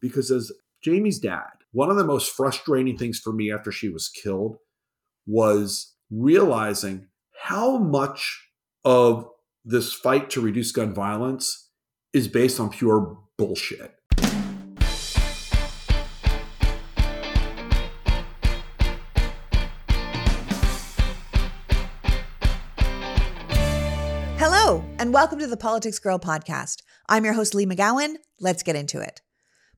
because as Jamie's dad, one of the most frustrating things for me after she was killed was realizing how much of this fight to reduce gun violence is based on pure bullshit. Hello, and welcome to the Politics Girl podcast. I'm your host, Leigh McGowan. Let's get into it.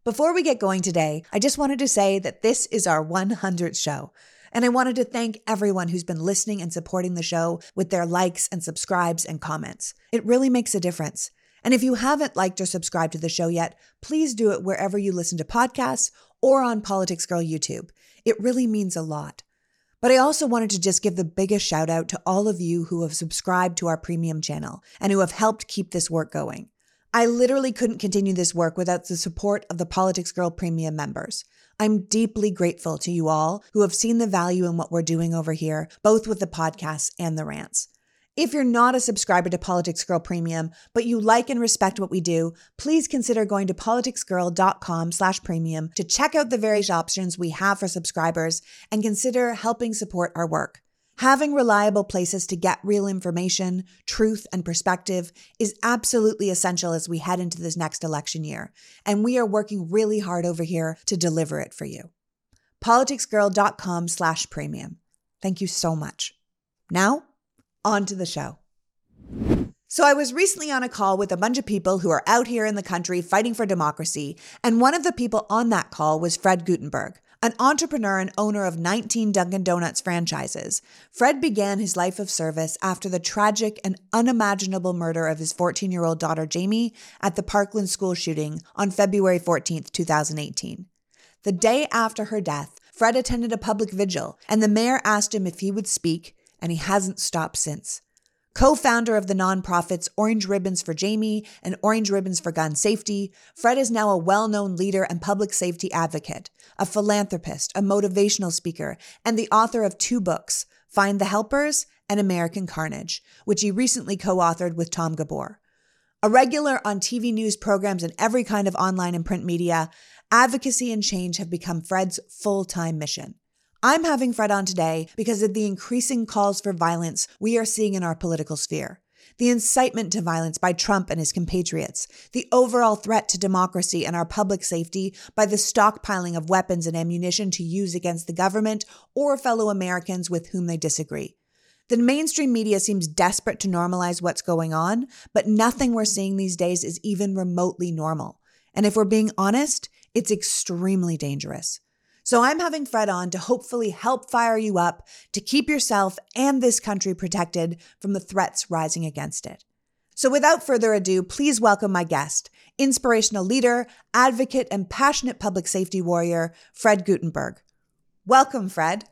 Before we get going today, I just wanted to say that this is our 100th show. And I wanted to thank everyone who's been listening and supporting the show with their likes and subscribes and comments. It really makes a difference. And if you haven't liked or subscribed to the show yet, please do it wherever you listen to podcasts or on Politics Girl YouTube. It really means a lot. But I also wanted to just give the biggest shout out to all of you who have subscribed to our premium channel and who have helped keep this work going. I literally couldn't continue this work without the support of the Politics Girl Premium members. I'm deeply grateful to you all who have seen the value in what we're doing over here, both with the podcasts and the rants. If you're not a subscriber to Politics Girl Premium, but you like and respect what we do, please consider going to politicsgirl.com slash premium to check out the various options we have for subscribers and consider helping support our work. Having reliable places to get real information, truth, and perspective is absolutely essential as we head into this next election year, and we are working really hard over here to deliver it for you. politicsgirl.com slash premium. Thank you so much. Now, on to the show. So, I was recently on a call with a bunch of people who are out here in the country fighting for democracy, and one of the people on that call was Fred Guttenberg, an entrepreneur and owner of 19 Dunkin' Donuts franchises. Fred began his life of service after the tragic and unimaginable murder of his 14 year old daughter Jamie at the Parkland school shooting on February 14, 2018. The day after her death, Fred attended a public vigil, and the mayor asked him if he would speak and he hasn't stopped since. Co founder of the nonprofits Orange Ribbons for Jamie and Orange Ribbons for Gun Safety, Fred is now a well known leader and public safety advocate, a philanthropist, a motivational speaker, and the author of two books Find the Helpers and American Carnage, which he recently co authored with Tom Gabor. A regular on TV news programs and every kind of online and print media, advocacy and change have become Fred's full time mission. I'm having Fred on today because of the increasing calls for violence we are seeing in our political sphere. The incitement to violence by Trump and his compatriots, the overall threat to democracy and our public safety by the stockpiling of weapons and ammunition to use against the government or fellow Americans with whom they disagree. The mainstream media seems desperate to normalize what's going on, but nothing we're seeing these days is even remotely normal. And if we're being honest, it's extremely dangerous. So I'm having Fred on to hopefully help fire you up to keep yourself and this country protected from the threats rising against it. So without further ado, please welcome my guest, inspirational leader, advocate, and passionate public safety warrior, Fred Guttenberg. Welcome, Fred.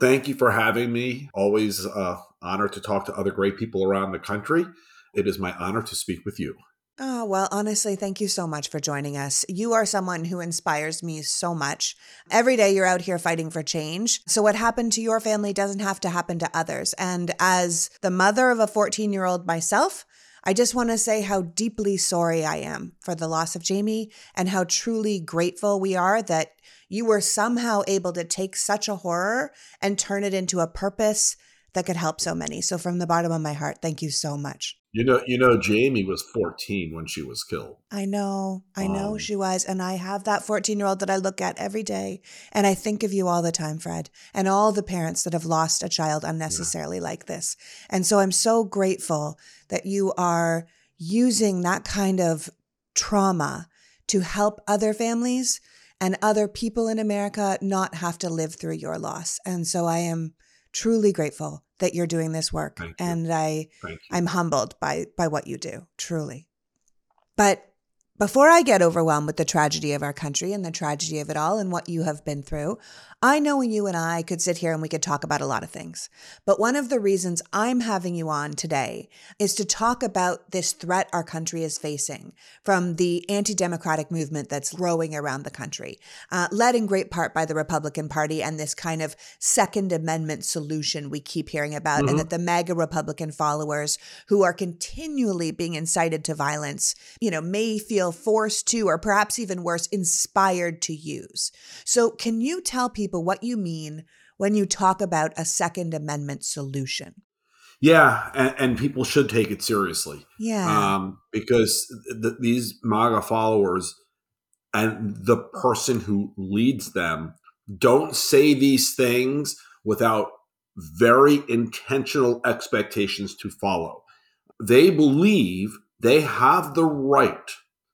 Thank you for having me. Always uh, honored to talk to other great people around the country. It is my honor to speak with you. Oh, well, honestly, thank you so much for joining us. You are someone who inspires me so much. Every day you're out here fighting for change. So, what happened to your family doesn't have to happen to others. And as the mother of a 14 year old myself, I just want to say how deeply sorry I am for the loss of Jamie and how truly grateful we are that you were somehow able to take such a horror and turn it into a purpose that could help so many. So, from the bottom of my heart, thank you so much. You know, you know, Jamie was 14 when she was killed. I know, I know um, she was, and I have that 14 year old that I look at every day, and I think of you all the time, Fred, and all the parents that have lost a child unnecessarily yeah. like this. And so I'm so grateful that you are using that kind of trauma to help other families and other people in America not have to live through your loss. And so I am truly grateful that you're doing this work and I I'm humbled by by what you do, truly. But before I get overwhelmed with the tragedy of our country and the tragedy of it all and what you have been through, I know you and I could sit here and we could talk about a lot of things. But one of the reasons I'm having you on today is to talk about this threat our country is facing from the anti democratic movement that's growing around the country, uh, led in great part by the Republican Party and this kind of Second Amendment solution we keep hearing about, mm-hmm. and that the MAGA Republican followers who are continually being incited to violence, you know, may feel feel forced to, or perhaps even worse, inspired to use. So, can you tell people what you mean when you talk about a Second Amendment solution? Yeah, and, and people should take it seriously. Yeah. Um, because th- these MAGA followers and the person who leads them don't say these things without very intentional expectations to follow. They believe they have the right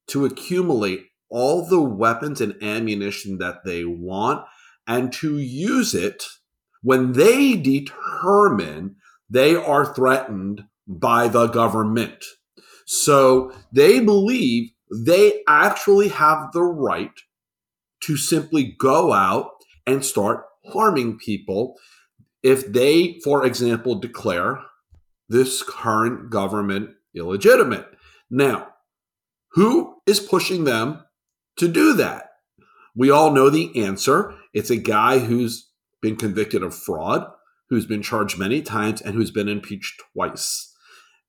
to accumulate all the weapons and ammunition that they want and to use it when they determine they are threatened by the government. So they believe they actually have the right to simply go out and start harming people if they, for example, declare this current government illegitimate. Now, who is pushing them to do that? We all know the answer. It's a guy who's been convicted of fraud, who's been charged many times, and who's been impeached twice.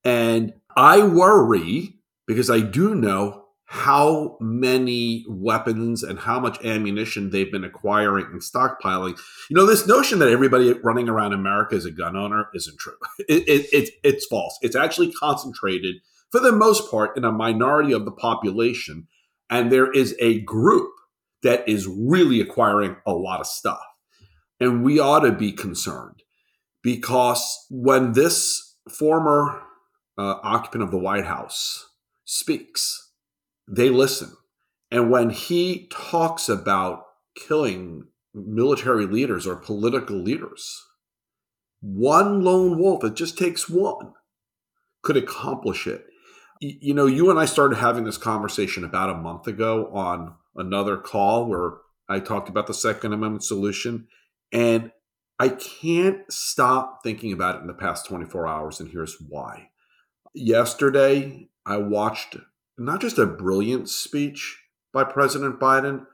And I worry because I do know how many weapons and how much ammunition they've been acquiring and stockpiling. You know, this notion that everybody running around America is a gun owner isn't true. It, it, it, it's false. It's actually concentrated, for the most part, in a minority of the population. And there is a group that is really acquiring a lot of stuff. And we ought to be concerned because when this former uh, occupant of the White House speaks, they listen. And when he talks about killing military leaders or political leaders, one lone wolf, it just takes one, could accomplish it. You know, you and I started having this conversation about a month ago on another call where I talked about the Second Amendment solution. And I can't stop thinking about it in the past 24 hours, and here's why. Yesterday, I watched not just a brilliant speech by President Biden,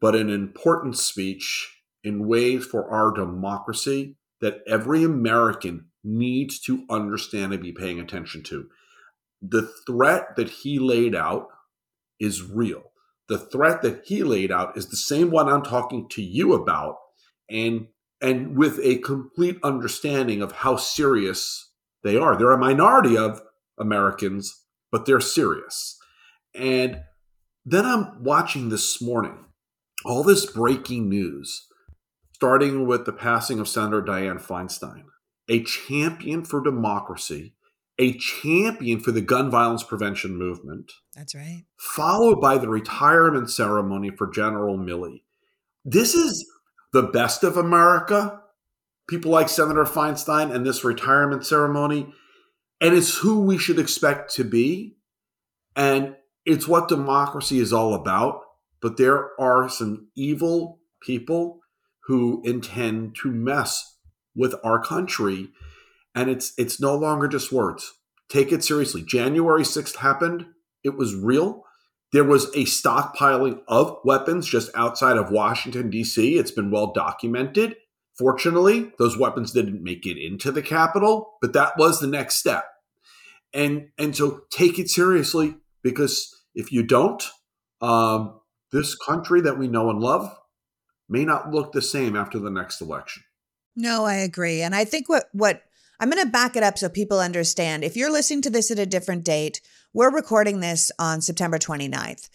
but an important speech in ways for our democracy that every American needs to understand and be paying attention to. The threat that he laid out is real. The threat that he laid out is the same one I'm talking to you about and and with a complete understanding of how serious they are. They're a minority of Americans, but they're serious. And then I'm watching this morning all this breaking news, starting with the passing of Senator Dianne Feinstein, a champion for democracy, a champion for the gun violence prevention movement. That's right. Followed by the retirement ceremony for General Milley. This is the best of America. People like Senator Feinstein and this retirement ceremony. And it's who we should expect to be. And it's what democracy is all about. But there are some evil people who intend to mess with our country. And it's it's no longer just words. Take it seriously. January 6th happened. It was real. There was a stockpiling of weapons just outside of Washington, D.C. It's been well documented. Fortunately, those weapons didn't make it into the Capitol, but that was the next step. And and so take it seriously because if you don't, um, this country that we know and love may not look the same after the next election. No, I agree. And I think what what I'm going to back it up so people understand. If you're listening to this at a different date, we're recording this on September 29th.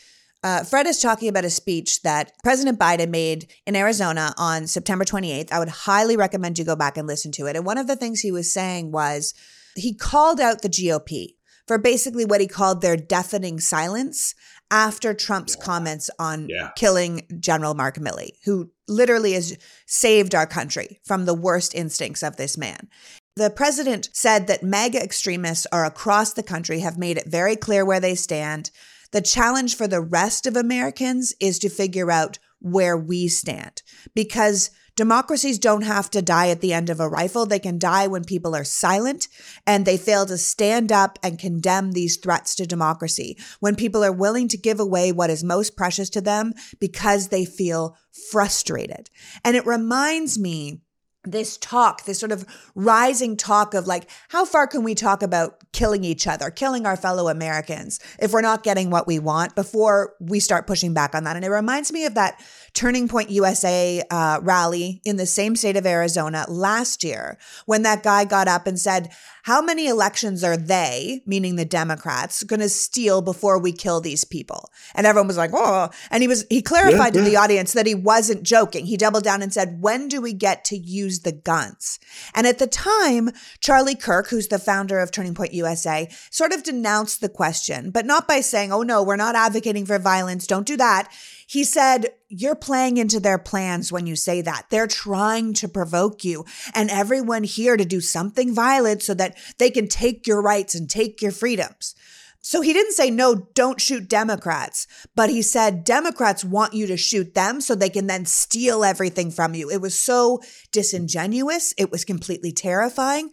Uh, Fred is talking about a speech that President Biden made in Arizona on September 28th. I would highly recommend you go back and listen to it. And one of the things he was saying was he called out the GOP for basically what he called their deafening silence after Trump's yeah. comments on yeah. killing General Mark Milley, who literally has saved our country from the worst instincts of this man. The president said that MAGA extremists are across the country, have made it very clear where they stand. The challenge for the rest of Americans is to figure out where we stand because Democracies don't have to die at the end of a rifle. They can die when people are silent and they fail to stand up and condemn these threats to democracy. When people are willing to give away what is most precious to them because they feel frustrated. And it reminds me this talk, this sort of rising talk of like, how far can we talk about killing each other, killing our fellow Americans if we're not getting what we want before we start pushing back on that? And it reminds me of that Turning Point USA uh, rally in the same state of Arizona last year when that guy got up and said, how many elections are they, meaning the Democrats, going to steal before we kill these people? And everyone was like, oh. And he was, he clarified yeah, yeah. to the audience that he wasn't joking. He doubled down and said, when do we get to use the guns? And at the time, Charlie Kirk, who's the founder of Turning Point USA, sort of denounced the question, but not by saying, oh no, we're not advocating for violence. Don't do that. He said, You're playing into their plans when you say that. They're trying to provoke you and everyone here to do something violent so that they can take your rights and take your freedoms. So he didn't say, no, don't shoot Democrats, but he said Democrats want you to shoot them so they can then steal everything from you. It was so disingenuous. It was completely terrifying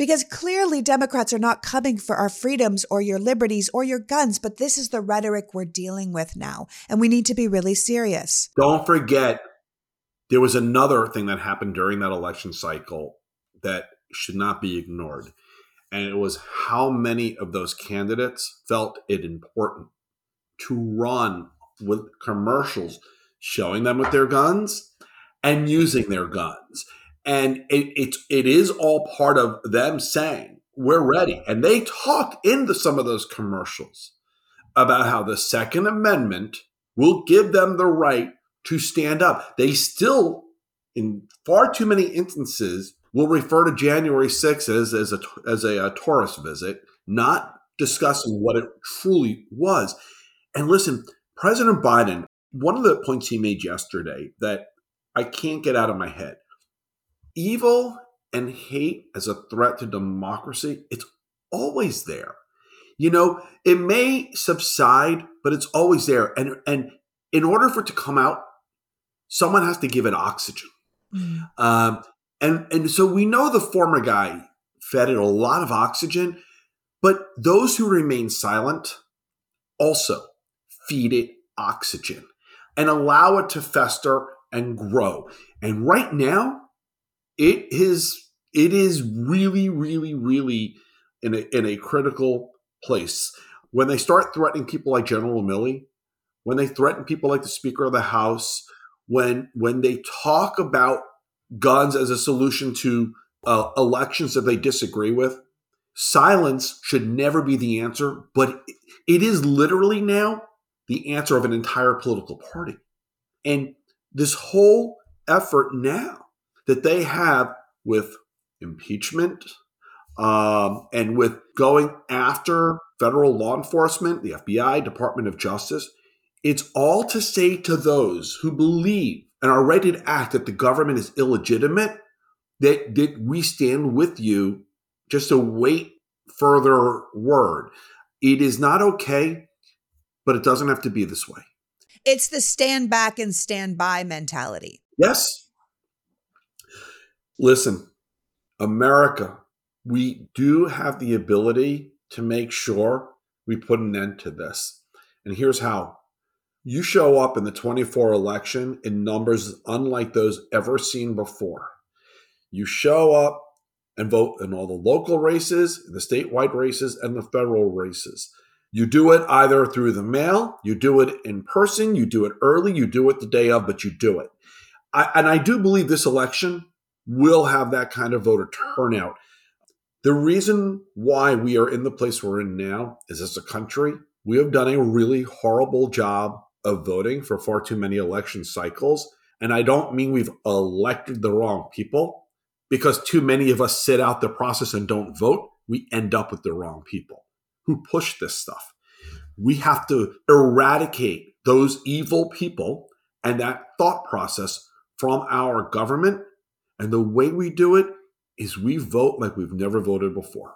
because clearly Democrats are not coming for our freedoms or your liberties or your guns, but this is the rhetoric we're dealing with now. And we need to be really serious. Don't forget, there was another thing that happened during that election cycle that should not be ignored. And it was how many of those candidates felt it important to run with commercials showing them with their guns and using their guns and it, it's it is all part of them saying we're ready. And they talk into some of those commercials about how the second amendment will give them the right to stand up. They still in far too many instances will refer to january 6th as, as a as a, a tourist visit not discussing what it truly was. And listen president biden one of the points he made yesterday that i can't get out of my head evil and hate as a threat to democracy, it's always there. You know, it may subside, but it's always there. And and in order for it to come out, someone has to give it oxygen. Mm. Um, and and so we know the former guy fed it a lot of oxygen, but those who remain silent also feed it oxygen and allow it to fester and grow. And right now, it is it is really, really, really in a in a critical place. When they start threatening people like General Milley, when they threaten people like the Speaker of the House, when when they talk about guns as a solution to uh, elections that they disagree with, silence should never be the answer. But it is literally now the answer of an entire political party, and this whole effort now that they have with impeachment um, and with going after federal law enforcement, the FBI, Department of Justice. It's all to say to those who believe and are ready to act that the government is illegitimate that, that we stand with you just to wait further word. It is not okay, but it doesn't have to be this way. It's the stand back and stand by mentality. Yes. Listen, America, we do have the ability to make sure we put an end to this. And here's how you show up in the 24 election in numbers unlike those ever seen before. You show up and vote in all the local races, the statewide races, and the federal races. You do it either through the mail, you do it in person, you do it early, you do it the day of, but you do it. I, and I do believe this election will have that kind of voter turnout. The reason why we are in the place we're in now is as a country, we have done a really horrible job of voting for far too many election cycles. And I don't mean we've elected the wrong people because too many of us sit out the process and don't vote. We end up with the wrong people who push this stuff. We have to eradicate those evil people and that thought process from our government and the way we do it is we vote like we've never voted before.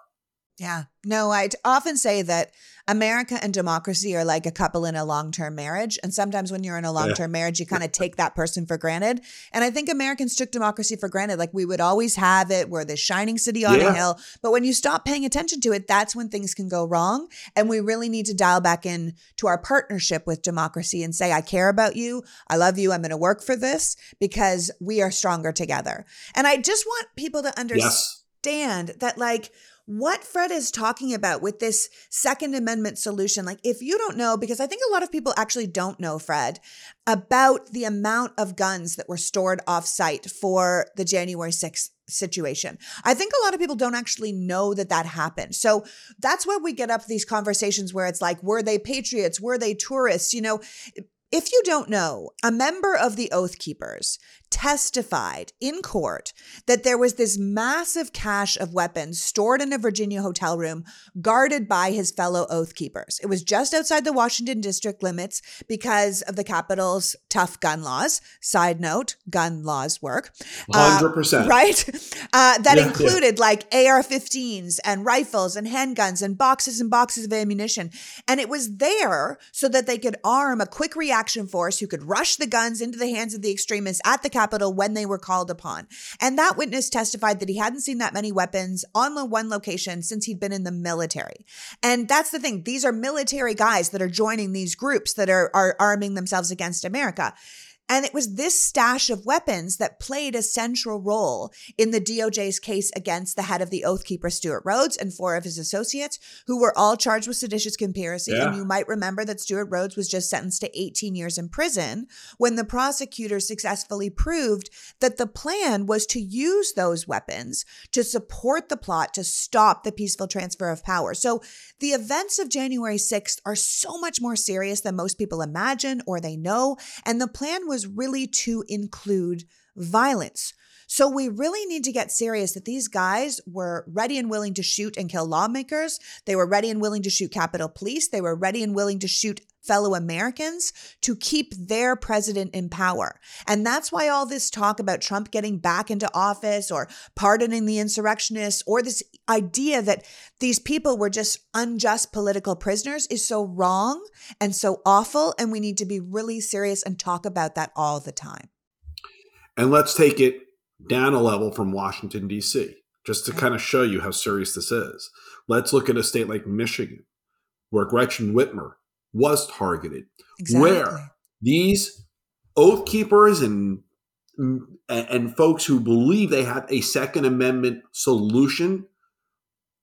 Yeah. No, I often say that America and democracy are like a couple in a long term marriage. And sometimes when you're in a long term yeah. marriage, you kind of take that person for granted. And I think Americans took democracy for granted. Like we would always have it. We're the shining city on yeah. a hill. But when you stop paying attention to it, that's when things can go wrong. And we really need to dial back in to our partnership with democracy and say, I care about you. I love you. I'm going to work for this because we are stronger together. And I just want people to understand yes. that, like, what Fred is talking about with this Second Amendment solution. Like, if you don't know, because I think a lot of people actually don't know, Fred, about the amount of guns that were stored off site for the January 6th situation. I think a lot of people don't actually know that that happened. So that's why we get up these conversations where it's like, were they patriots? Were they tourists? You know, if you don't know, a member of the Oath Keepers testified in court that there was this massive cache of weapons stored in a Virginia hotel room guarded by his fellow Oath Keepers. It was just outside the Washington district limits because of the Capitol's tough gun laws. Side note, gun laws work. 100%. Uh, right? Uh, that yeah, included yeah. like AR 15s and rifles and handguns and boxes and boxes of ammunition. And it was there so that they could arm a quick reaction force who could rush the guns into the hands of the extremists at the Capitol Capitol when they were called upon. And that witness testified that he hadn't seen that many weapons on the one location since he'd been in the military. And that's the thing. These are military guys that are joining these groups that are, are arming themselves against America. And it was this stash of weapons that played a central role in the DOJ's case against the head of the Oath Keeper, Stewart Rhodes, and four of his associates, who were all charged with seditious conspiracy. Yeah. And you might remember that Stewart Rhodes was just sentenced to 18 years in prison when the prosecutors successfully proved that the plan was to use those weapons to support the plot to stop the peaceful transfer of power. So the events of January 6th are so much more serious than most people imagine or they know. And the plan was was really to include violence. So we really need to get serious that these guys were ready and willing to shoot and kill lawmakers. They were ready and willing to shoot Capitol Police. They were ready and willing to shoot fellow Americans to keep their president in power. And that's why all this talk about Trump getting back into office or pardoning the insurrectionists or this idea that these people were just unjust political prisoners is so wrong and so awful. And we need to be really serious and talk about that all the time. And let's take it down a level from Washington, D.C., just to okay. kind of show you how serious this is. Let's look at a state like Michigan, where Gretchen Whitmer was targeted, exactly. where these oath keepers and and folks who believe they have a Second Amendment solution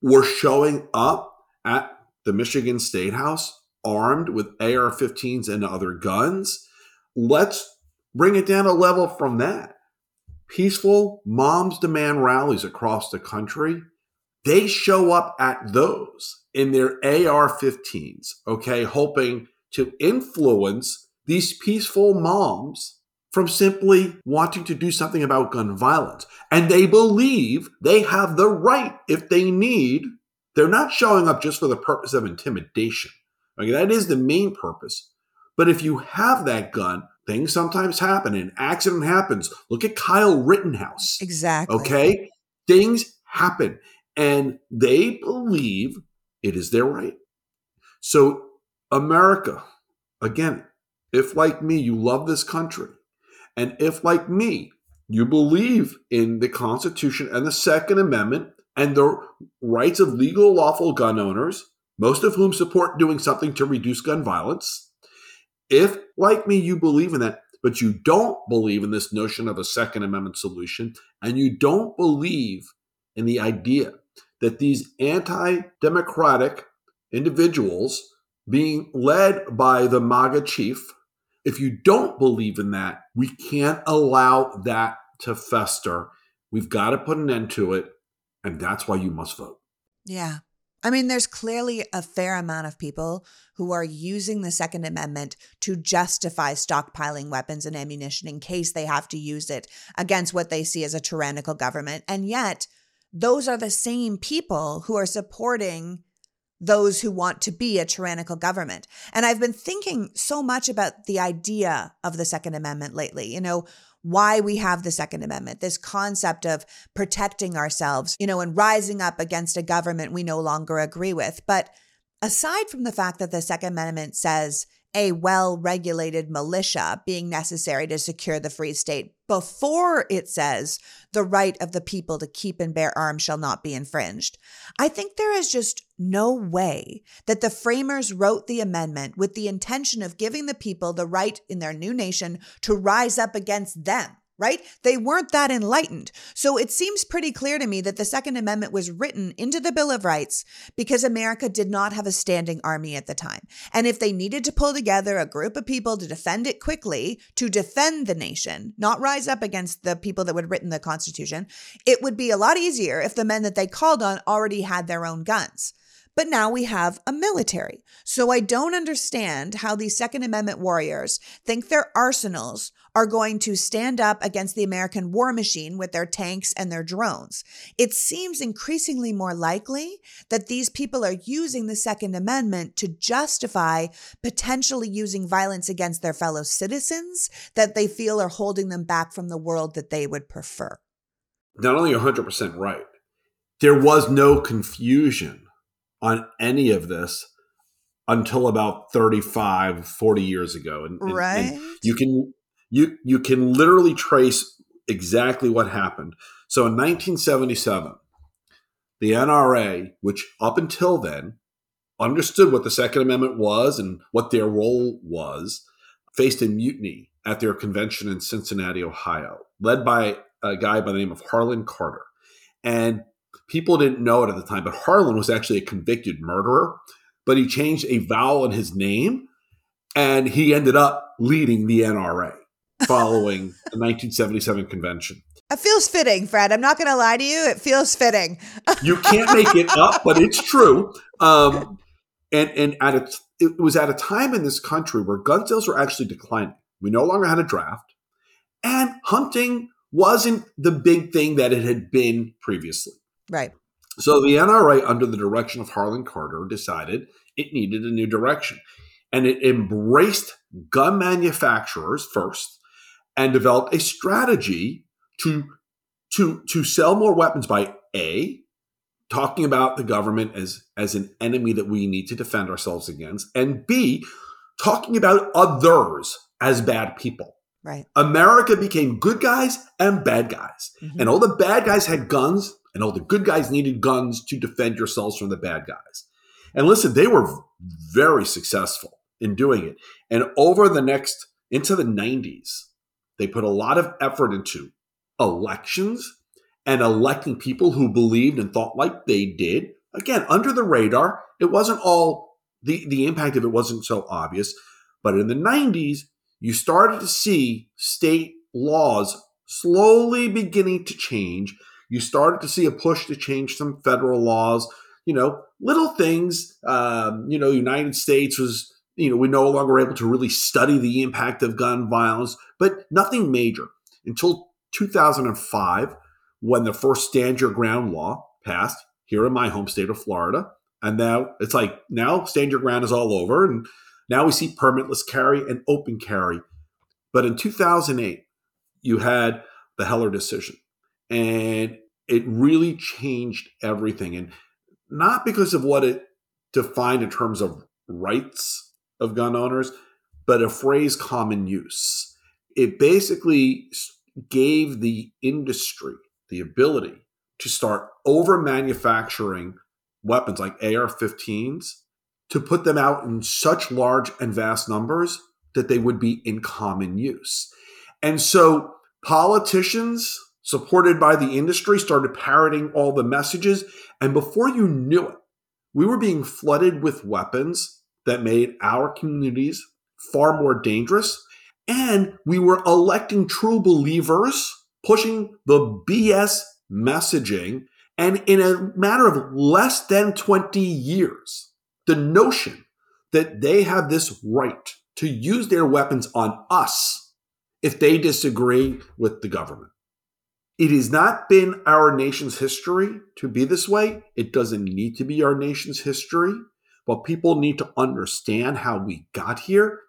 were showing up at the Michigan State House armed with AR 15s and other guns. Let's bring it down a level from that. Peaceful Moms Demand rallies across the country, they show up at those in their AR 15s, okay, hoping to influence these peaceful moms from simply wanting to do something about gun violence. And they believe they have the right if they need. They're not showing up just for the purpose of intimidation. Okay, that is the main purpose. But if you have that gun, things sometimes happen. An accident happens. Look at Kyle Rittenhouse. Exactly. Okay? Things happen. And they believe it is their right. So, America, again, if like me, you love this country, and if like me, you believe in the Constitution and the Second Amendment and the rights of legal, lawful gun owners, most of whom support doing something to reduce gun violence, if, like me, you believe in that, but you don't believe in this notion of a Second Amendment solution, and you don't believe in the idea that these anti democratic individuals being led by the MAGA chief, if you don't believe in that, we can't allow that to fester. We've got to put an end to it. And that's why you must vote. Yeah. I mean, there's clearly a fair amount of people who are using the Second Amendment to justify stockpiling weapons and ammunition in case they have to use it against what they see as a tyrannical government. And yet, those are the same people who are supporting those who want to be a tyrannical government. And I've been thinking so much about the idea of the Second Amendment lately. You know, why we have the Second Amendment, this concept of protecting ourselves, you know, and rising up against a government we no longer agree with. But aside from the fact that the Second Amendment says a well regulated militia being necessary to secure the free state before it says the right of the people to keep and bear arms shall not be infringed. I think there is just no way that the framers wrote the amendment with the intention of giving the people the right in their new nation to rise up against them right? They weren't that enlightened. So it seems pretty clear to me that the Second Amendment was written into the Bill of Rights because America did not have a standing army at the time. And if they needed to pull together a group of people to defend it quickly, to defend the nation, not rise up against the people that would written the Constitution, it would be a lot easier if the men that they called on already had their own guns. But now we have a military. So I don't understand how these Second Amendment warriors think their arsenals are going to stand up against the American war machine with their tanks and their drones. It seems increasingly more likely that these people are using the Second Amendment to justify potentially using violence against their fellow citizens that they feel are holding them back from the world that they would prefer. Not only 100% right, there was no confusion on any of this until about 35 40 years ago and, and, right and you can you you can literally trace exactly what happened. So in 1977 the NRA which up until then understood what the second amendment was and what their role was faced a mutiny at their convention in Cincinnati Ohio led by a guy by the name of Harlan Carter. And people didn't know it at the time, but Harlan was actually a convicted murderer, but he changed a vowel in his name and he ended up leading the NRA following the 1977 convention. It feels fitting, Fred. I'm not going to lie to you. It feels fitting. you can't make it up, but it's true. Um, and and at a, it was at a time in this country where gun sales were actually declining. We no longer had a draft, and hunting wasn't the big thing that it had been previously. Right. So the NRA, under the direction of Harlan Carter, decided it needed a new direction. And it embraced gun manufacturers first and developed a strategy to, to, to sell more weapons by A, talking about the government as, as an enemy that we need to defend ourselves against, and B, talking about others as bad people. Right. America became good guys and bad guys. Mm-hmm. And all the bad guys had guns and all the good guys needed guns to defend yourselves from the bad guys. And listen, they were very successful in doing it. And over the next, into the 90s, they put a lot of effort into elections and electing people who believed and thought like they did. Again, under the radar, it wasn't all, the, the impact of it wasn't so obvious. But in the 90s, you started to see state laws slowly beginning to change you started to see a push to change some federal laws. You know, little things. Um, you know, United States was you know, we're no longer able to really study the impact of gun violence, but nothing major until 2005 when the first stand your ground law passed here in my home state of Florida. And now it's like now stand your ground is all over. And now we see permitless carry and open carry. But in 2008, you had the Heller decision. And it really changed everything. And not because of what it defined in terms of rights of gun owners, but a phrase common use. It basically gave the industry the ability to start over manufacturing weapons like AR 15s to put them out in such large and vast numbers that they would be in common use. And so politicians supported by the industry, started parroting all the messages. And before you knew it, we were being flooded with weapons that made our communities far more dangerous. And we were electing true believers, pushing the BS messaging. And in a matter of less than 20 years, the notion that they have this right to use their weapons on us if they disagree with the government. It has not been our nation's history to be this way. It doesn't need to be our nation's history. But people need to understand how we got here.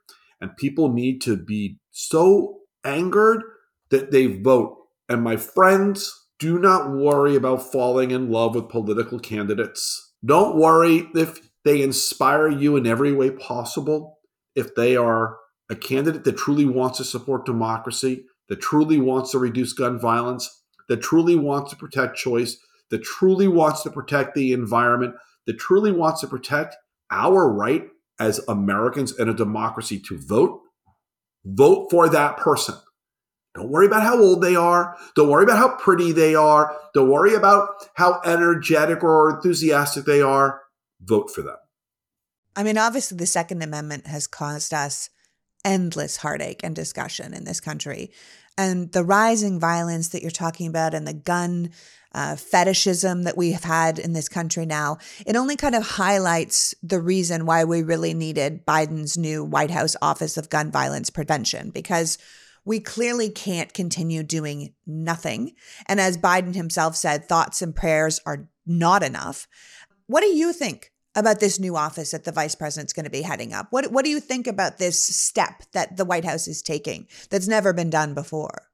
And people need to be so angered that they vote. And my friends, do not worry about falling in love with political candidates. Don't worry if they inspire you in every way possible. If they are a candidate that truly wants to support democracy, that truly wants to reduce gun violence, that truly wants to protect choice, that truly wants to protect the environment, that truly wants to protect our right as Americans in a democracy to vote, vote for that person. Don't worry about how old they are. Don't worry about how pretty they are. Don't worry about how energetic or enthusiastic they are. Vote for them. I mean, obviously, the Second Amendment has caused us endless heartache and discussion in this country. And the rising violence that you're talking about and the gun uh, fetishism that we have had in this country now, it only kind of highlights the reason why we really needed Biden's new White House Office of Gun Violence Prevention because we clearly can't continue doing nothing. And as Biden himself said, thoughts and prayers are not enough. What do you think about this new office that the vice president's going to be heading up? What, what do you think about this step that the White House is taking that's never been done before?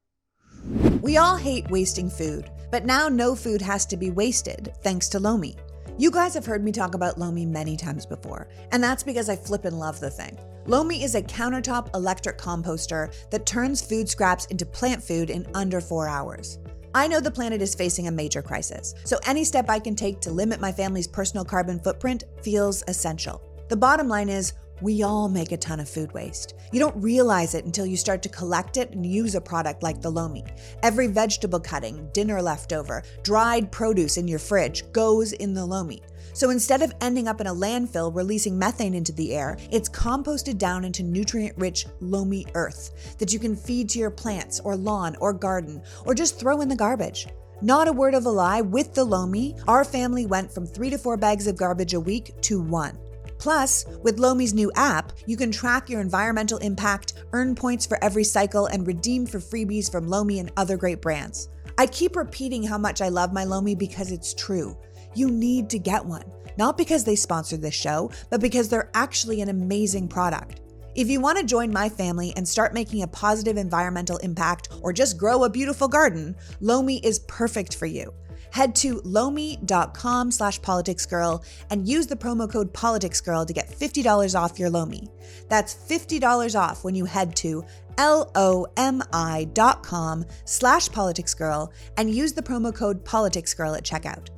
We all hate wasting food, but now no food has to be wasted thanks to Lomi. You guys have heard me talk about Lomi many times before, and that's because I flip and love the thing. Lomi is a countertop electric composter that turns food scraps into plant food in under four hours. I know the planet is facing a major crisis, so any step I can take to limit my family's personal carbon footprint feels essential. The bottom line is, we all make a ton of food waste. You don't realize it until you start to collect it and use a product like the Lomi. Every vegetable cutting, dinner leftover, dried produce in your fridge goes in the Lomi. So instead of ending up in a landfill releasing methane into the air, it's composted down into nutrient rich, loamy earth that you can feed to your plants or lawn or garden or just throw in the garbage. Not a word of a lie, with the Lomi, our family went from three to four bags of garbage a week to one. Plus, with Lomi's new app, you can track your environmental impact, earn points for every cycle, and redeem for freebies from Lomi and other great brands. I keep repeating how much I love my Lomi because it's true. You need to get one, not because they sponsored this show, but because they're actually an amazing product. If you want to join my family and start making a positive environmental impact or just grow a beautiful garden, Lomi is perfect for you. Head to lomi.com slash politicsgirl and use the promo code politicsgirl to get $50 off your Lomi. That's $50 off when you head to L-O-M-I dot com slash politicsgirl and use the promo code politicsgirl at checkout.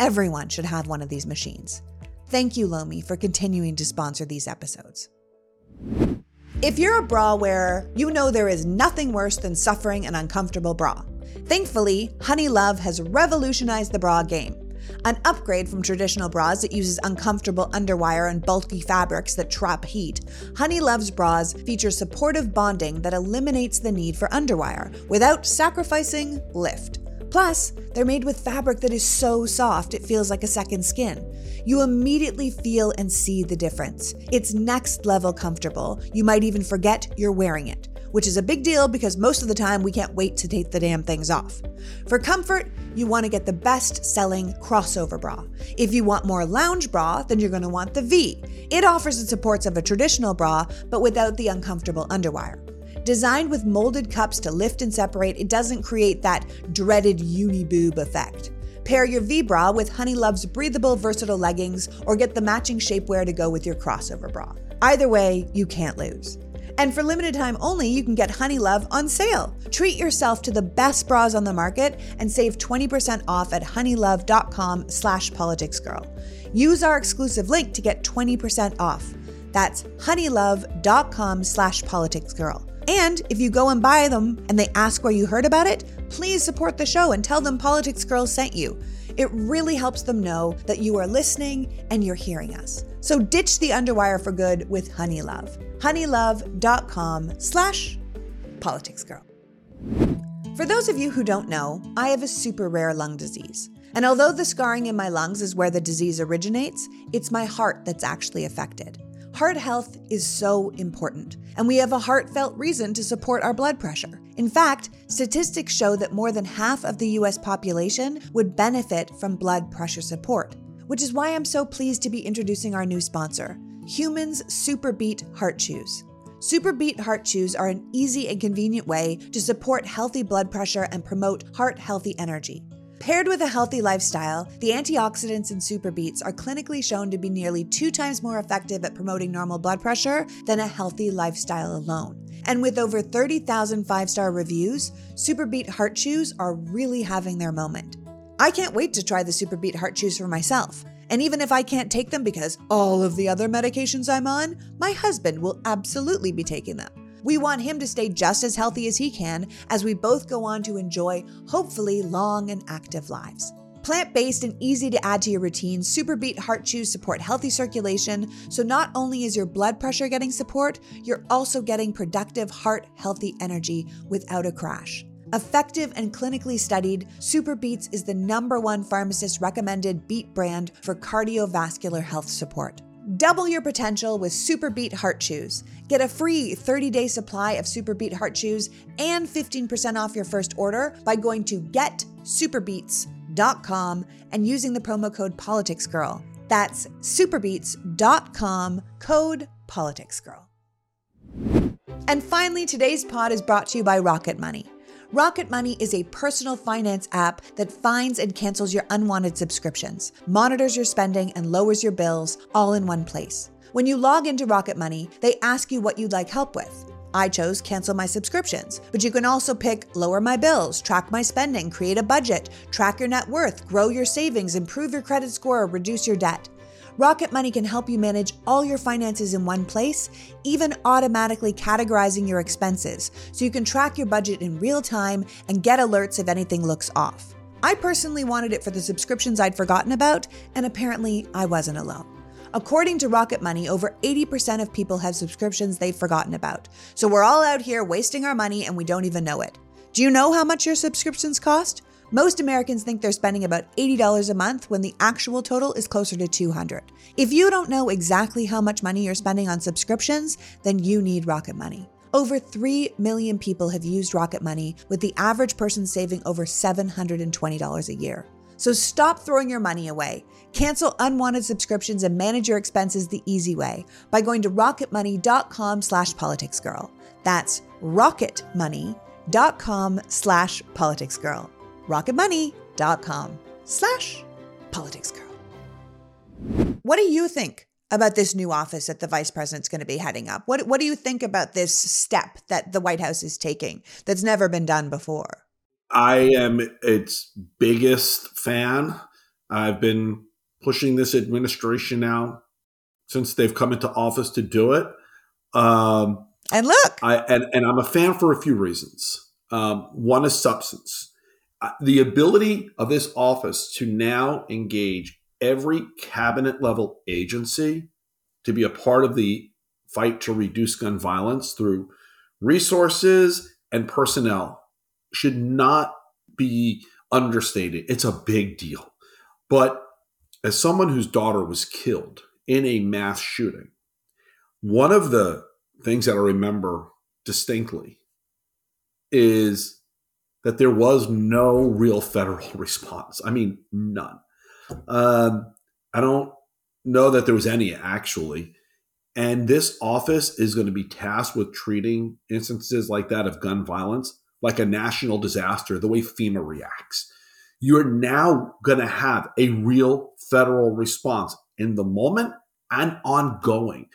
Everyone should have one of these machines. Thank you, Lomi, for continuing to sponsor these episodes. If you're a bra wearer, you know there is nothing worse than suffering an uncomfortable bra. Thankfully, Honeylove has revolutionized the bra game. An upgrade from traditional bras that uses uncomfortable underwire and bulky fabrics that trap heat, Honeylove's bras feature supportive bonding that eliminates the need for underwire without sacrificing lift. Plus, they're made with fabric that is so soft it feels like a second skin. You immediately feel and see the difference. It's next level comfortable. You might even forget you're wearing it which is a big deal because most of the time we can't wait to take the damn things off. For comfort, you want to get the best selling crossover bra. If you want more lounge bra, then you're going to want the V. It offers the supports of a traditional bra, but without the uncomfortable underwire. Designed with molded cups to lift and separate, it doesn't create that dreaded uni boob effect. Pair your V bra with Honeylove's breathable, versatile leggings, or get the matching shapewear to go with your crossover bra. Either way, you can't lose. And for limited time only, you can get Honeylove on sale. Treat yourself to the best bras on the market and save 20% off at honeylove.com slash politicsgirl. Use our exclusive link to get 20% off. That's honeylove.com slash politicsgirl. And if you go and buy them and they ask where you heard about it, please support the show and tell them Politics Girl sent you. It really helps them know that you are listening and you're hearing us. So ditch the underwire for good with Honeylove. Honeylove.com slash politicsgirl. For those of you who don't know, I have a super rare lung disease. And although the scarring in my lungs is where the disease originates, it's my heart that's actually affected. Heart health is so important, and we have a heartfelt reason to support our blood pressure. In fact, statistics show that more than half of the US population would benefit from blood pressure support. which is why I'm so pleased to be introducing our new sponsor, Humans Superbeat Heart Chews. Superbeat Heart Chews are an easy and convenient way to support healthy blood pressure and promote heart healthy energy. Paired with a healthy lifestyle, the antioxidants in SuperBeets are clinically shown to be nearly two times more effective at promoting normal blood pressure than a healthy lifestyle alone. And with over 30,000 five star reviews, Superbeat Heart Chews are really having their moment. I can't wait to try the Superbeat Heart Chews for myself. And even if I can't take them because all of the other medications I'm on, my husband will absolutely be taking them. We want him to stay just as healthy as he can as we both go on to enjoy, hopefully, long and active lives. Plant based and easy to add to your routine, Superbeat Heart Chews support healthy circulation. So not only is your blood pressure getting support, you're also getting productive, heart healthy energy without a crash. Effective and clinically studied, SuperBeets is the number one pharmacist recommended beat brand for cardiovascular health support. Double your potential with SuperBeets Heart Chews. Get a free 30 day supply of SuperBeets Heart Chews and 15% off your first order by going to getsuperbeets.com and using the promo code PoliticsGirl. That's superbeets.com, code PoliticsGirl. And finally, today's pod is brought to you by Rocket Money. Rocket Money is a personal finance app that finds and cancels your unwanted subscriptions, monitors your spending, and lowers your bills all in one place. When you log into Rocket Money, they ask you what you'd like help with. I chose cancel my subscriptions, but you can also pick lower my bills, track my spending, create a budget, track your net worth, grow your savings, improve your credit score, or reduce your debt. Rocket Money can help you manage all your finances in one place, even automatically categorizing your expenses so you can track your budget in real time and get alerts if anything looks off. I personally wanted it for the subscriptions I'd forgotten about, and apparently I wasn't alone. According to Rocket Money, over 80% of people have subscriptions they've forgotten about. So we're all out here wasting our money and we don't even know it. Do you know how much your subscriptions cost? Most Americans think they're spending about $80 a month when the actual total is closer to 200. If you don't know exactly how much money you're spending on subscriptions, then you need Rocket Money. Over 3 million people have used Rocket Money, with the average person saving over $720 a year. So stop throwing your money away. Cancel unwanted subscriptions and manage your expenses the easy way by going to rocketmoney.com slash politicsgirl. That's rocketmoney.com slash politicsgirl rocketmoney.com slash politicsgirl. What do you think about this new office that the vice president's going to be heading up? What, what do you think about this step that the White House is taking that's never been done before? I am its biggest fan. I've been pushing this administration now since they've come into office to do it. Um, and look, I and, and I'm a fan for a few reasons. Um, one is substance the ability of this office to now engage every cabinet level agency to be a part of the fight to reduce gun violence through resources and personnel should not be understated. It's a big deal. But as someone whose daughter was killed in a mass shooting, one of the things that I remember distinctly is that there was no real federal response. I mean, none. Um, I don't know that there was any actually. And this office is going to be tasked with treating instances like that of gun violence like a national disaster, the way FEMA reacts. You're now going to have a real federal response in the moment and ongoing,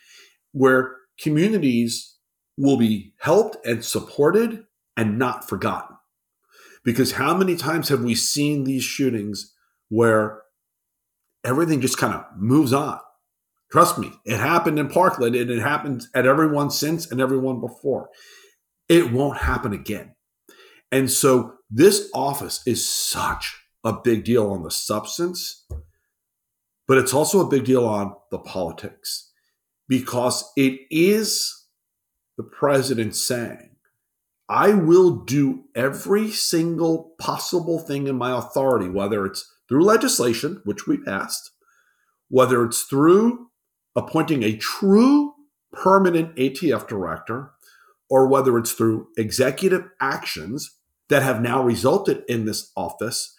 where communities will be helped and supported and not forgotten. Because how many times have we seen these shootings where everything just kind of moves on? Trust me, it happened in Parkland and it happened at everyone since and everyone before. It won't happen again. And so this office is such a big deal on the substance, but it's also a big deal on the politics because it is the president saying, I will do every single possible thing in my authority, whether it's through legislation, which we passed, whether it's through appointing a true permanent ATF director, or whether it's through executive actions that have now resulted in this office,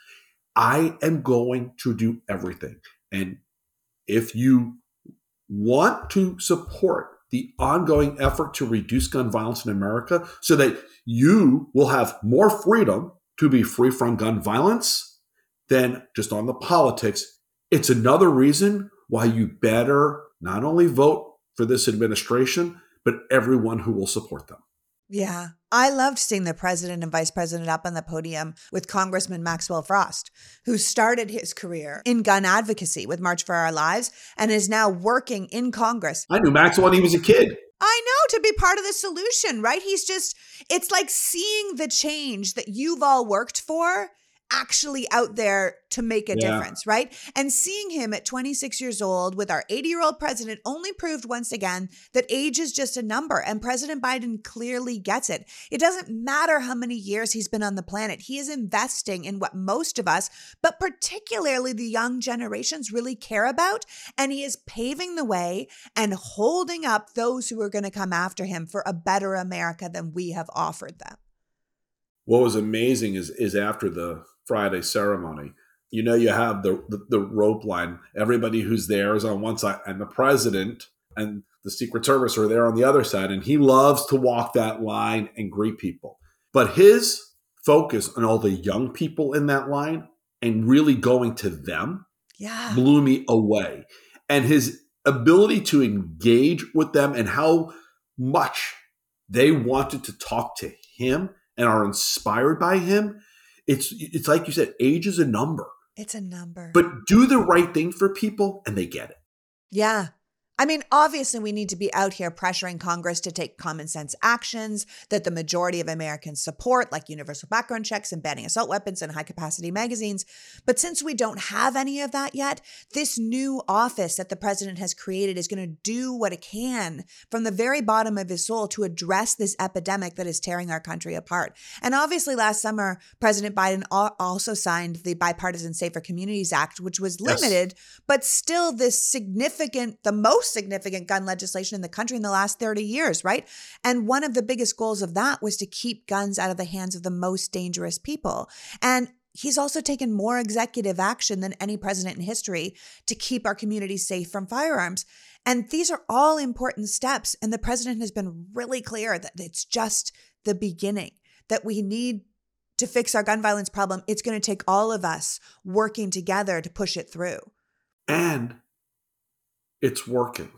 I am going to do everything. And if you want to support the ongoing effort to reduce gun violence in America so that you will have more freedom to be free from gun violence than just on the politics. It's another reason why you better not only vote for this administration, but everyone who will support them. Yeah. I loved seeing the president and vice president up on the podium with Congressman Maxwell Frost, who started his career in gun advocacy with March for Our Lives and is now working in Congress. I knew Maxwell when he was a kid. I know to be part of the solution, right? He's just, it's like seeing the change that you've all worked for actually out there to make a yeah. difference, right? And seeing him at 26 years old with our 80 year old president only proved once again that age is just a number. And President Biden clearly gets it. It doesn't matter how many years he's been on the planet, he is investing in what most of us, but particularly the young generations, really care about. And he is paving the way and holding up those who are going to come after him for a better America than we have offered them. What was amazing is is after the Friday ceremony. You know, you have the, the, the rope line. Everybody who's there is on one side, and the president and the Secret Service are there on the other side. And he loves to walk that line and greet people. But his focus on all the young people in that line and really going to them yeah. blew me away. And his ability to engage with them and how much they wanted to talk to him and are inspired by him it's it's like you said, age is a number. It's a number. But do the right thing for people and they get it. Yeah. I mean, obviously, we need to be out here pressuring Congress to take common sense actions that the majority of Americans support, like universal background checks and banning assault weapons and high capacity magazines. But since we don't have any of that yet, this new office that the president has created is going to do what it can from the very bottom of his soul to address this epidemic that is tearing our country apart. And obviously, last summer, President Biden also signed the Bipartisan Safer Communities Act, which was limited, yes. but still this significant, the most most significant gun legislation in the country in the last 30 years, right? And one of the biggest goals of that was to keep guns out of the hands of the most dangerous people. And he's also taken more executive action than any president in history to keep our communities safe from firearms. And these are all important steps. And the president has been really clear that it's just the beginning, that we need to fix our gun violence problem. It's going to take all of us working together to push it through. And it's working.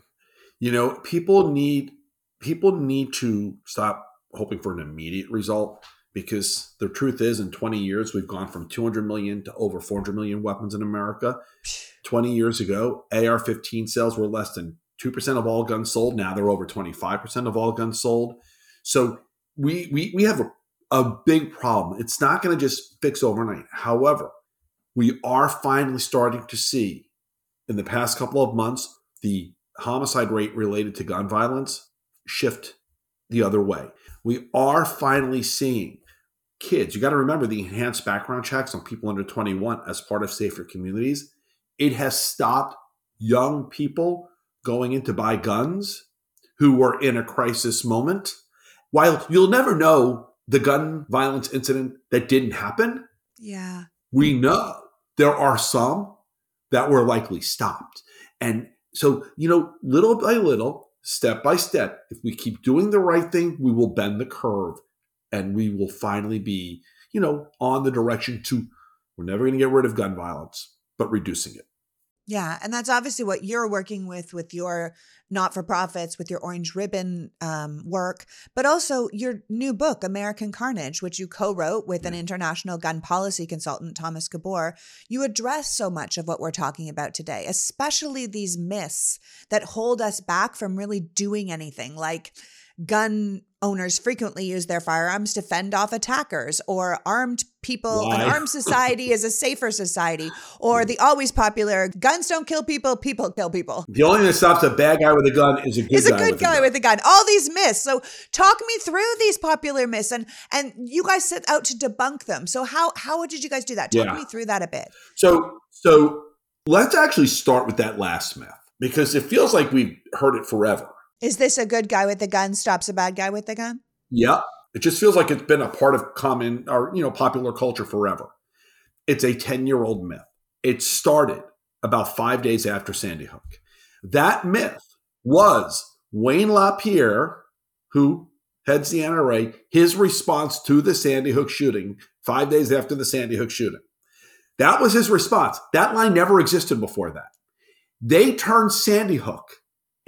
You know, people need people need to stop hoping for an immediate result because the truth is in 20 years we've gone from 200 million to over 400 million weapons in America. 20 years ago, AR-15 sales were less than 2% of all guns sold. Now they're over 25% of all guns sold. So we we we have a, a big problem. It's not going to just fix overnight. However, we are finally starting to see in the past couple of months the homicide rate related to gun violence shift the other way. We are finally seeing kids, you got to remember the enhanced background checks on people under 21 as part of safer communities. It has stopped young people going in to buy guns who were in a crisis moment. While you'll never know the gun violence incident that didn't happen, yeah. We know there are some that were likely stopped. And so, you know, little by little, step by step, if we keep doing the right thing, we will bend the curve and we will finally be, you know, on the direction to we're never going to get rid of gun violence, but reducing it. Yeah, and that's obviously what you're working with with your not for profits, with your Orange Ribbon um, work, but also your new book, American Carnage, which you co wrote with an international gun policy consultant, Thomas Gabor. You address so much of what we're talking about today, especially these myths that hold us back from really doing anything, like gun owners frequently use their firearms to fend off attackers or armed people. Why? an armed society is a safer society. Or the always popular guns don't kill people people kill people. The only thing that stops a bad guy with a gun is a good is a guy, good with, guy a with a gun. All these myths. So talk me through these popular myths and and you guys set out to debunk them. So how how did you guys do that? Talk yeah. me through that a bit. So so let's actually start with that last myth because it feels like we've heard it forever is this a good guy with the gun stops a bad guy with the gun? Yeah. It just feels like it's been a part of common or, you know, popular culture forever. It's a 10 year old myth. It started about five days after Sandy Hook. That myth was Wayne LaPierre, who heads the NRA, his response to the Sandy Hook shooting five days after the Sandy Hook shooting. That was his response. That line never existed before that. They turned Sandy Hook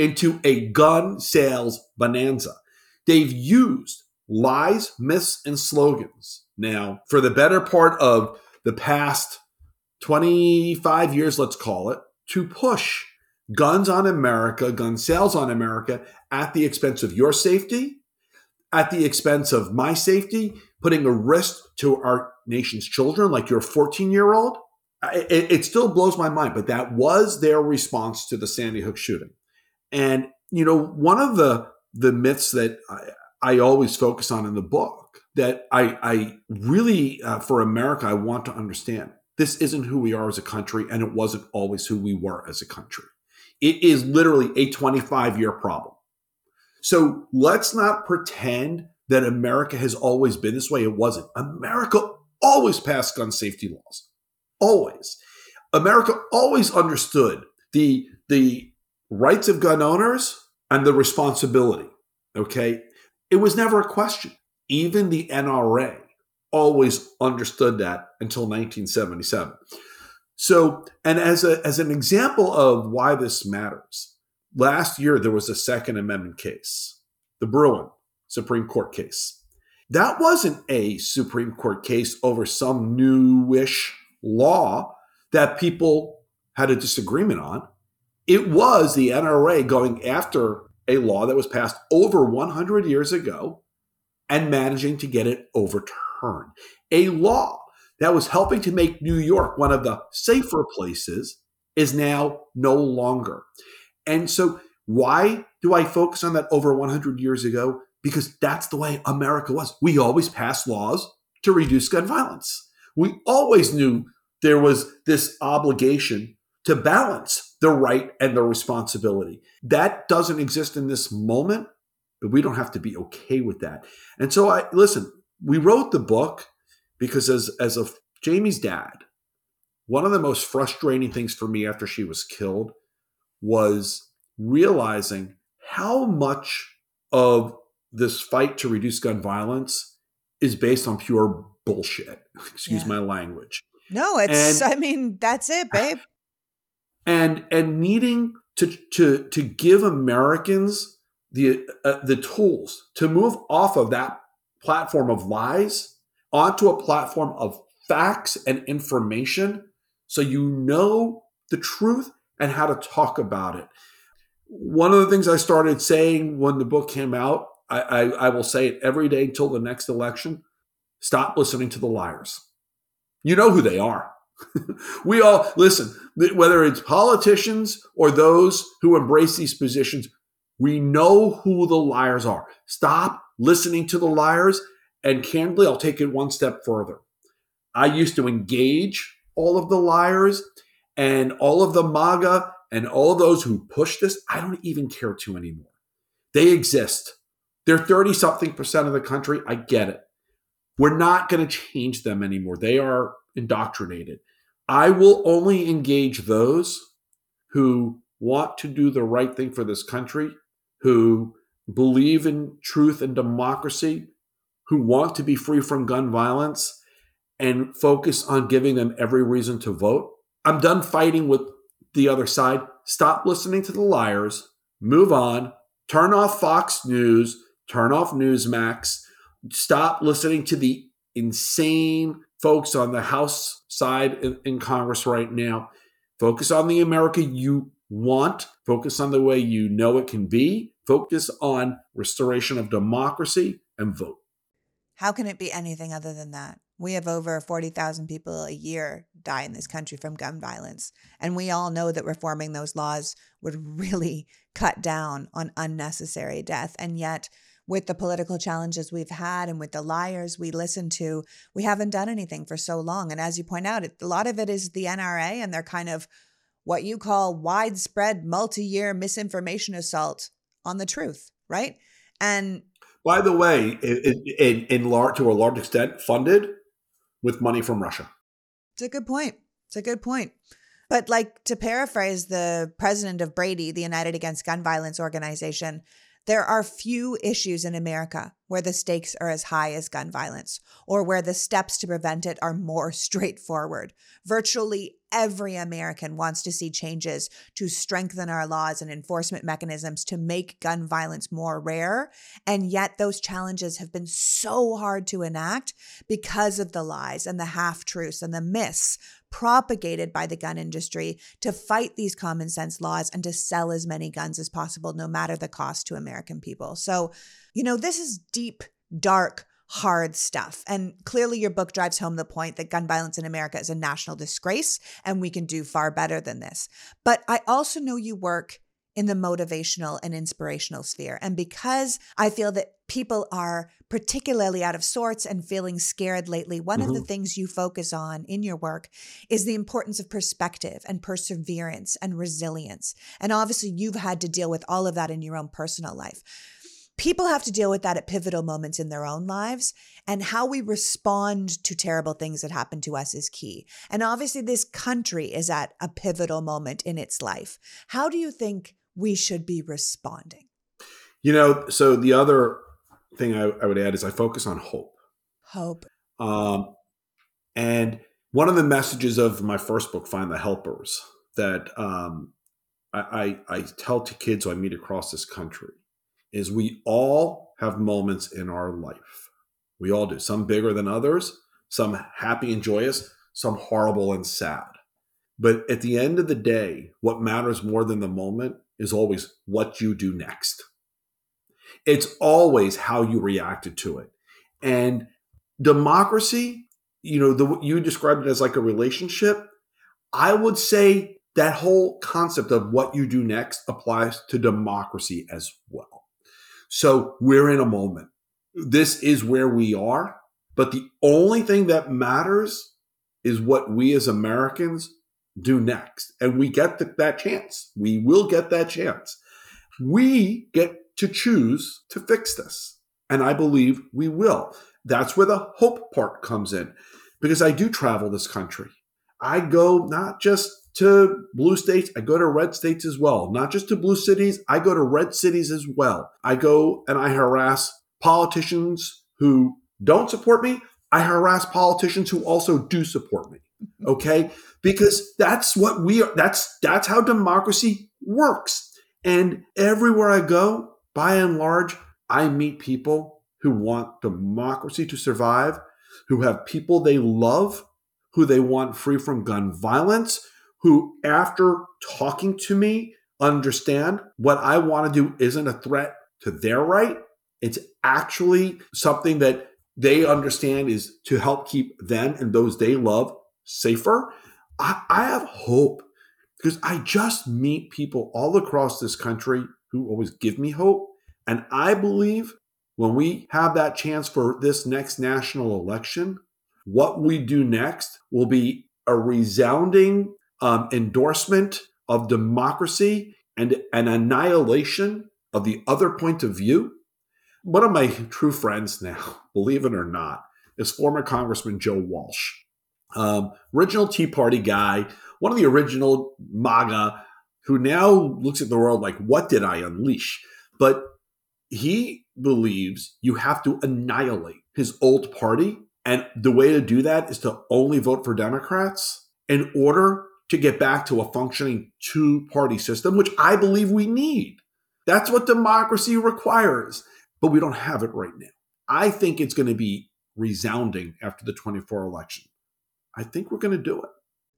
into a gun sales bonanza. They've used lies, myths, and slogans now for the better part of the past 25 years, let's call it, to push guns on America, gun sales on America at the expense of your safety, at the expense of my safety, putting a risk to our nation's children, like your 14 year old. It, it, still blows my mind, but that was their response to the Sandy Hook shooting. And, you know, one of the, the myths that I, I always focus on in the book that I, I really, uh, for America, I want to understand this isn't who we are as a country, and it wasn't always who we were as a country. It is literally a 25 year problem. So let's not pretend that America has always been this way. It wasn't. America always passed gun safety laws. Always. America always understood the, the rights of gun owners and the responsibility. Okay. It was never a question. Even the NRA always understood that until 1977. So, and as a as an example of why this matters, last year there was a Second Amendment case, the Bruen Supreme Court case. That wasn't a Supreme Court case over some newish law that people had a disagreement on. It was the NRA going after a law that was passed over 100 years ago and managing to get it overturned. A law that was helping to make New York one of the safer places is now no longer. And so, why do I focus on that over 100 years ago? Because that's the way America was. We always passed laws to reduce gun violence. We always knew there was this obligation to balance the right and the responsibility. That doesn't exist in this moment, but we don't have to be okay with that. And so I listen, we wrote the book because as as a Jaime's dad, one of the most frustrating things for me after she was killed was realizing how much of this fight to reduce gun violence is based on pure bullshit. Excuse yeah. my language. No, it's and, I mean, that's it, babe. And and needing to to to give Americans the uh, the tools to move off of that platform of lies onto a platform of facts and information so you know the truth and how to talk about it. One of the things I started saying when the book came out, I, I, I will say it every day until the next election stop listening to the liars. You know who they are. we all listen, whether it's politicians or those who embrace these positions, we know who the liars are. Stop listening to the liars and candidly, I'll take it one step further. I used to engage all of the liars and all of the MAGA and all of those who push this. I don't even care to anymore. They exist. They're 30 something percent of the country. I get it. We're not going to change them anymore. They are indoctrinated. I will only engage those who want to do the right thing for this country, who believe in truth and democracy, who want to be free from gun violence and focus on giving them every reason to vote. I'm done fighting with the other side. Stop listening to the liars, move on, turn off Fox News, turn off Newsmax, stop listening to the insane folks on the House side in, Congress right now. Focus on the America you want, focus on the way you know it can be, focus on restoration of democracy, and vote. How can it be anything other than that? We have over 40,000 people a year die in this country from gun violence. And we all know that reforming those laws would really cut down on unnecessary death. And yet, with the political challenges we've had and with the liars we listen to, we haven't done anything for so long. And as you point out, a lot of it is the NRA and their kind of what you call widespread multi year misinformation assault on the truth, right? And by the way, in, in, in large, to a large extent, funded with money from Russia. It's a good point. It's a good point. But like to paraphrase the president of Brady, the United Against Gun Violence organization, there are few issues in America where the stakes are as high as gun violence or where the steps to prevent it are more straightforward. Virtually every American wants to see changes to strengthen our laws and enforcement mechanisms to make gun violence more rare. And yet, those challenges have been so hard to enact because of the lies and the half truths and the myths propagated by the gun industry to fight these common sense laws and to sell as many guns as possible, no matter the cost to American people. So, you know, this is deep, dark, hard stuff. And clearly, your book drives home the point that gun violence in America is a national disgrace and we can do far better than this. But I also know you work in the motivational and inspirational sphere. And because I feel that people are particularly out of sorts and feeling scared lately, one mm-hmm. of the mm-hmm. things you focus on in your work is the importance of perspective and perseverance and resilience. And obviously, you've had to deal with all of that in your own personal life. People have to deal with that at pivotal moments in their own lives, and how we respond to terrible things that happen to us is key. And obviously, this country is at a pivotal moment in its life. How do you think we should be responding? You know, so the other thing I, I would add is I focus on hope. Hope. Um, and one of the messages of my first book, Find the Helpers, that um, I, I, I tell to kids who I meet across this country is we all have moments in our life. We all do. Some bigger than others, some happy and joyous, some horrible and sad. But at the end of the day, what matters more than the moment is always what you do next. It's always how you reacted to it. And democracy, you know, the, you described it as like a relationship. I would say that whole concept of what you do next applies to democracy as well. So we're in a moment. This is where we are. But the only thing that matters is what we as Americans do next. And we get the, that chance. We will get that chance. We get to choose to fix this. And I believe we will. That's where the hope part comes in because I do travel this country. I go not just to blue states, I go to red states as well. Not just to blue cities, I go to red cities as well. I go and I harass politicians who don't support me. I harass politicians who also do support me. Okay? because that's what we are that's that's how democracy works and everywhere i go by and large i meet people who want democracy to survive who have people they love who they want free from gun violence who after talking to me understand what i want to do isn't a threat to their right it's actually something that they understand is to help keep them and those they love safer I, I have hope because I just meet people all across this country who always give me hope. And I believe when we have that chance for this next national election, what we do next will be a resounding um, endorsement of democracy and an annihilation of the other point of view. One of my true friends now, believe it or not, is former Congressman Joe Walsh. Um, original Tea Party guy, one of the original MAGA, who now looks at the world like, what did I unleash? But he believes you have to annihilate his old party. And the way to do that is to only vote for Democrats in order to get back to a functioning two party system, which I believe we need. That's what democracy requires. But we don't have it right now. I think it's going to be resounding after the 24 election. I think we're going to do it.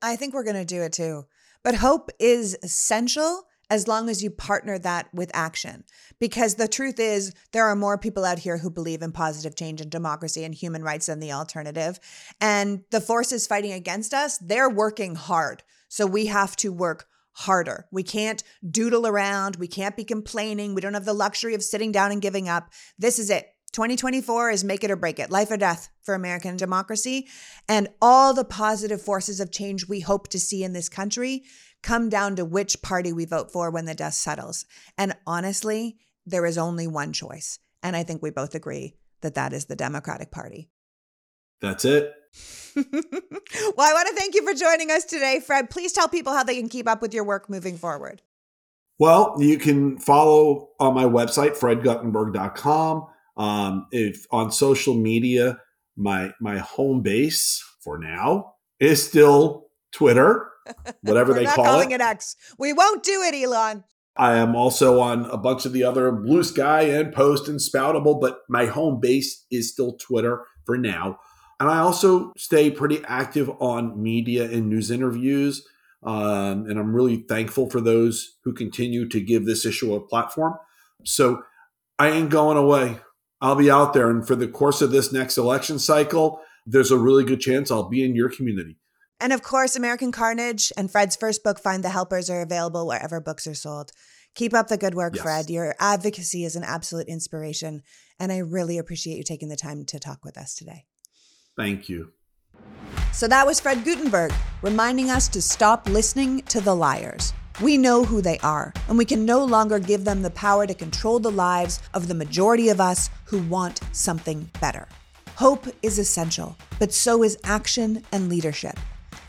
I think we're going to do it too. But hope is essential as long as you partner that with action. Because the truth is, there are more people out here who believe in positive change and democracy and human rights than the alternative. And the forces fighting against us, they're working hard. So we have to work harder. We can't doodle around. We can't be complaining. We don't have the luxury of sitting down and giving up. This is it. 2024 is make it or break it, life or death for American democracy. And all the positive forces of change we hope to see in this country come down to which party we vote for when the dust settles. And honestly, there is only one choice. And I think we both agree that that is the Democratic Party. That's it. well, I want to thank you for joining us today, Fred. Please tell people how they can keep up with your work moving forward. Well, you can follow on my website, fredguttenberg.com. Um, if on social media, my my home base for now is still Twitter, whatever they call calling it. it X. We won't do it, Elon. I am also on a bunch of the other Blue Sky and Post and Spoutable, but my home base is still Twitter for now. And I also stay pretty active on media and news interviews. Um, and I'm really thankful for those who continue to give this issue a platform. So I ain't going away. I'll be out there. And for the course of this next election cycle, there's a really good chance I'll be in your community. And of course, American Carnage and Fred's first book, Find the Helpers, are available wherever books are sold. Keep up the good work, Yes. Fred. Your advocacy is an absolute inspiration. And I really appreciate you taking the time to talk with us today. Thank you. So that was Fred Guttenberg reminding us to stop listening to the liars. We know who they are, and we can no longer give them the power to control the lives of the majority of us who want something better. Hope is essential, but so is action and leadership.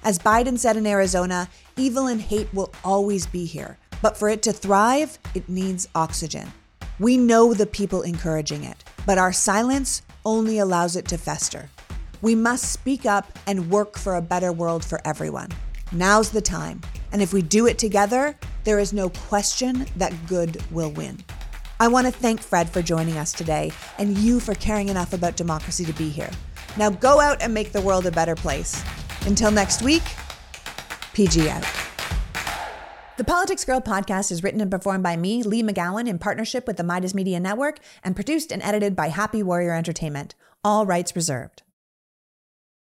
As Biden said in Arizona, evil and hate will always be here, but for it to thrive, it needs oxygen. We know the people encouraging it, but our silence only allows it to fester. We must speak up and work for a better world for everyone. Now's the time. And if we do it together, there is no question that good will win. I want to thank Fred for joining us today and you for caring enough about democracy to be here. Now go out and make the world a better place. Until next week, PG out. The Politics Girl podcast is written and performed by me, Leigh McGowan, in partnership with the Meidas Media Network, and produced and edited by Happy Warrior Entertainment. All rights reserved.